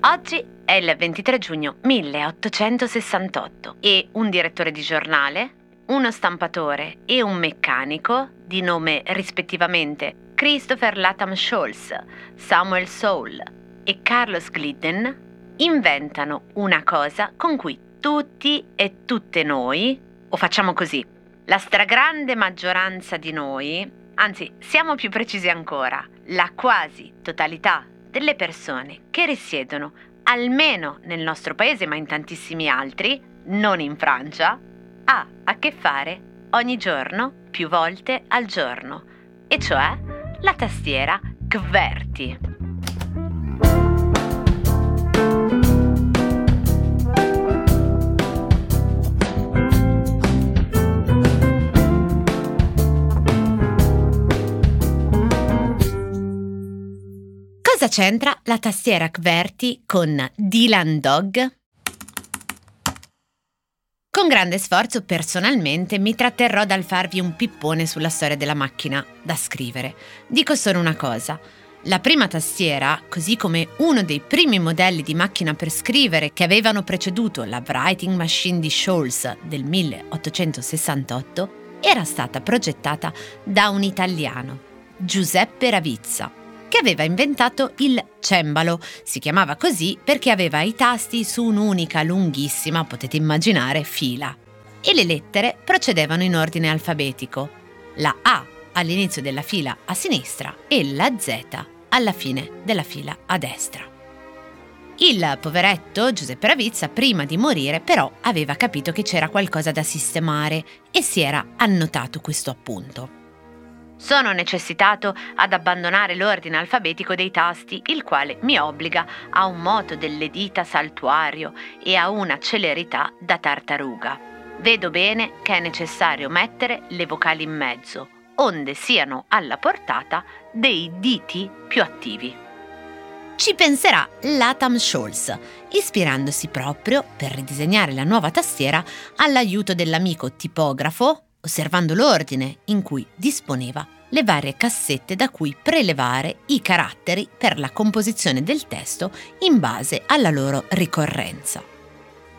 Oggi è il 23 giugno 1868 e un direttore di giornale, uno stampatore e un meccanico di nome rispettivamente Christopher Latham Scholz, Samuel Soul e Carlos Glidden inventano una cosa con cui tutti e tutte noi, o facciamo così, la stragrande maggioranza di noi, anzi siamo più precisi ancora, la quasi totalità delle persone che risiedono almeno nel nostro paese, ma in tantissimi altri, non in Francia, ha a che fare ogni giorno, più volte al giorno, e cioè la tastiera QWERTY. C'entra la tastiera QWERTY con Dylan Dog? Con grande sforzo personalmente mi tratterrò dal farvi un pippone sulla storia della macchina da scrivere. Dico solo una cosa. La prima tastiera, così come uno dei primi modelli di macchina per scrivere che avevano preceduto la Writing Machine di Scholz del 1868, era stata progettata da un italiano, Giuseppe Ravizza che aveva inventato il cembalo. Si chiamava così perché aveva i tasti su un'unica lunghissima, potete immaginare, fila. E le lettere procedevano in ordine alfabetico. La A all'inizio della fila a sinistra e la Z alla fine della fila a destra. Il poveretto Giuseppe Ravizza, prima di morire, però aveva capito che c'era qualcosa da sistemare e si era annotato questo appunto. Sono necessitato ad abbandonare l'ordine alfabetico dei tasti, il quale mi obbliga a un moto delle dita saltuario e a una celerità da tartaruga. Vedo bene che è necessario mettere le vocali in mezzo, onde siano alla portata dei diti più attivi. Ci penserà Latham Scholz, ispirandosi proprio per ridisegnare la nuova tastiera all'aiuto dell'amico tipografo osservando l'ordine in cui disponeva le varie cassette da cui prelevare i caratteri per la composizione del testo in base alla loro ricorrenza.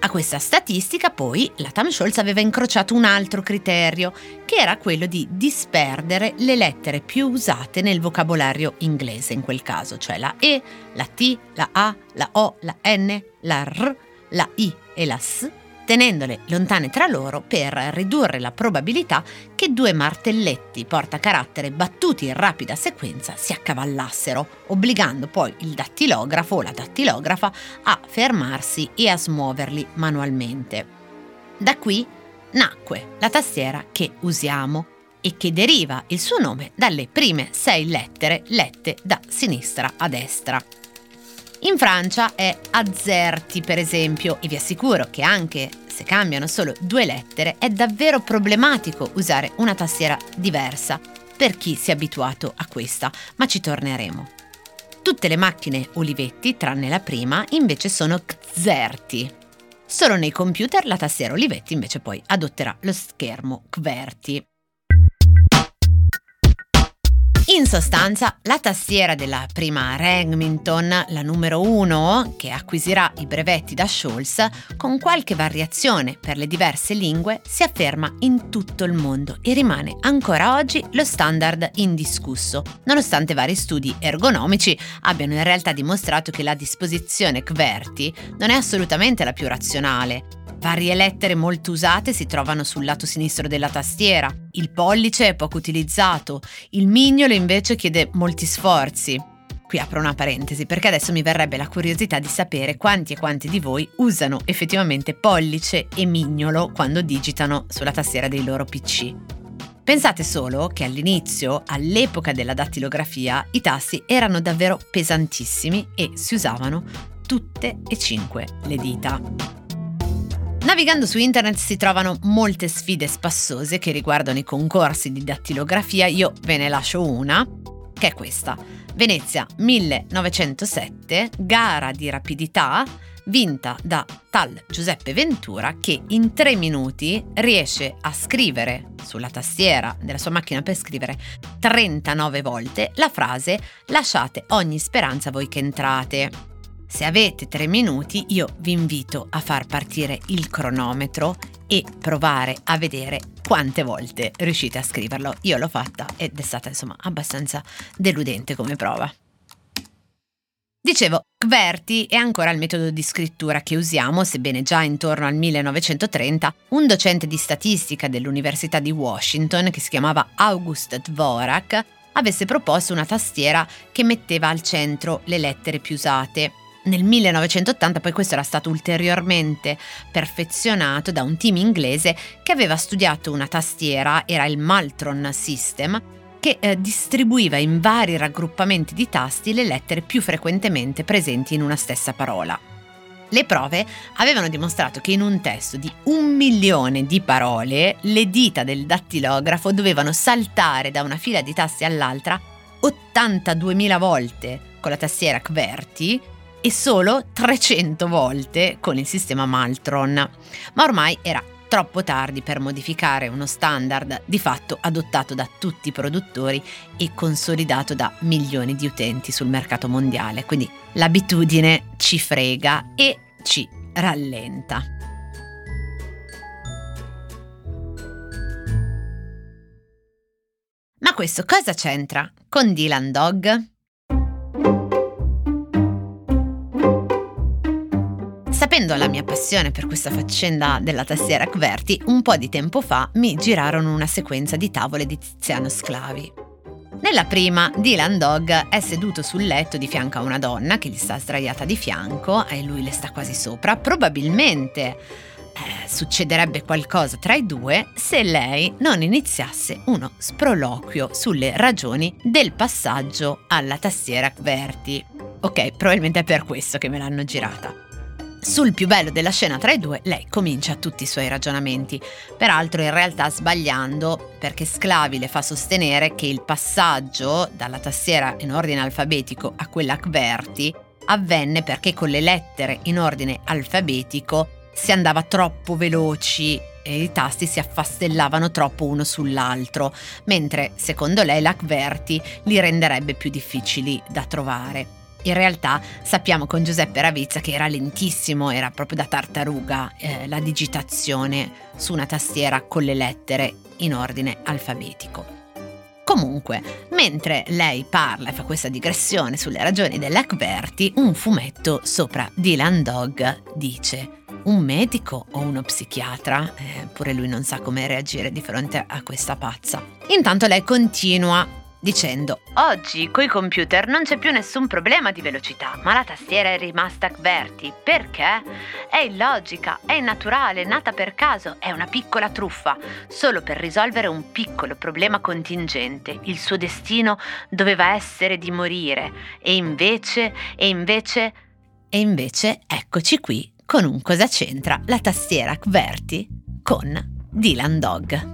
A questa statistica poi la Tam Scholz aveva incrociato un altro criterio, che era quello di disperdere le lettere più usate nel vocabolario inglese in quel caso, cioè la E, la T, la A, la O, la N, la R, la I e la S tenendole lontane tra loro per ridurre la probabilità che due martelletti portacarattere battuti in rapida sequenza si accavallassero, obbligando poi il dattilografo o la dattilografa a fermarsi e a smuoverli manualmente. Da qui nacque la tastiera che usiamo e che deriva il suo nome dalle prime sei lettere lette da sinistra a destra. In Francia è Azerti, per esempio, e vi assicuro che anche se cambiano solo due lettere è davvero problematico usare una tastiera diversa per chi si è abituato a questa, ma ci torneremo. Tutte le macchine Olivetti, tranne la prima, invece sono Xerti. Solo nei computer la tastiera Olivetti invece poi adotterà lo schermo QWERTY. In sostanza, la tastiera della prima Remington, la numero 1, che acquisirà i brevetti da Scholz, con qualche variazione per le diverse lingue, si afferma in tutto il mondo e rimane ancora oggi lo standard indiscusso, nonostante vari studi ergonomici abbiano in realtà dimostrato che la disposizione QWERTY non è assolutamente la più razionale. Varie lettere molto usate si trovano sul lato sinistro della tastiera. Il pollice è poco utilizzato, il mignolo invece chiede molti sforzi. Qui apro una parentesi perché adesso mi verrebbe la curiosità di sapere quanti e quanti di voi usano effettivamente pollice e mignolo quando digitano sulla tastiera dei loro PC. Pensate solo che all'inizio, all'epoca della dattilografia, i tasti erano davvero pesantissimi e si usavano tutte e cinque le dita. Navigando su internet si trovano molte sfide spassose che riguardano i concorsi di dattilografia, io ve ne lascio una, che è questa. Venezia 1907, gara di rapidità, vinta da tal Giuseppe Ventura che in tre minuti riesce a scrivere sulla tastiera della sua macchina per scrivere 39 volte la frase lasciate ogni speranza voi che entrate. Se avete tre minuti io vi invito a far partire il cronometro e provare a vedere quante volte riuscite a scriverlo. Io l'ho fatta ed è stata insomma abbastanza deludente come prova. Dicevo, QWERTY è ancora il metodo di scrittura che usiamo, sebbene già intorno al 1930 un docente di statistica dell'Università di Washington, che si chiamava August Dvorak, avesse proposto una tastiera che metteva al centro le lettere più usate. Nel 1980 poi questo era stato ulteriormente perfezionato da un team inglese che aveva studiato una tastiera, era il Maltron System, che eh, distribuiva in vari raggruppamenti di tasti le lettere più frequentemente presenti in una stessa parola. Le prove avevano dimostrato che in un testo di un milione di parole le dita del dattilografo dovevano saltare da una fila di tasti all'altra 82.000 volte con la tastiera QWERTY e solo 300 volte con il sistema Maltron. Ma ormai era troppo tardi per modificare uno standard di fatto adottato da tutti i produttori e consolidato da milioni di utenti sul mercato mondiale. Quindi l'abitudine ci frega e ci rallenta. Ma questo cosa c'entra con Dylan Dog? Sapendo la mia passione per questa faccenda della tastiera QWERTY, un po' di tempo fa mi girarono una sequenza di tavole di Tiziano Sclavi. Nella prima, Dylan Dog è seduto sul letto di fianco a una donna che gli sta sdraiata di fianco e lui le sta quasi sopra. Probabilmente eh, succederebbe qualcosa tra i due se lei non iniziasse uno sproloquio sulle ragioni del passaggio alla tastiera QWERTY. Ok, probabilmente è per questo che me l'hanno girata. Sul più bello della scena tra i due, lei comincia tutti i suoi ragionamenti, peraltro in realtà sbagliando perché Sclavi le fa sostenere che il passaggio dalla tastiera in ordine alfabetico a quella QWERTY avvenne perché con le lettere in ordine alfabetico si andava troppo veloci e i tasti si affastellavano troppo uno sull'altro, mentre secondo lei la QWERTY li renderebbe più difficili da trovare. In realtà sappiamo con Giuseppe Ravizza che era lentissimo, era proprio da tartaruga eh, la digitazione su una tastiera con le lettere in ordine alfabetico. Comunque, mentre lei parla e fa questa digressione sulle ragioni dell'Akberti, un fumetto sopra Dylan Dog dice un medico o uno psichiatra? Eh, pure lui non sa come reagire di fronte a questa pazza. Intanto lei continua dicendo Oggi coi computer non c'è più nessun problema di velocità, ma la tastiera è rimasta QWERTY. Perché? È illogica, è innaturale, nata per caso, è una piccola truffa, solo per risolvere un piccolo problema contingente. Il suo destino doveva essere di morire e invece, e invece, e invece eccoci qui con un cosa c'entra la tastiera QWERTY con Dylan Dog.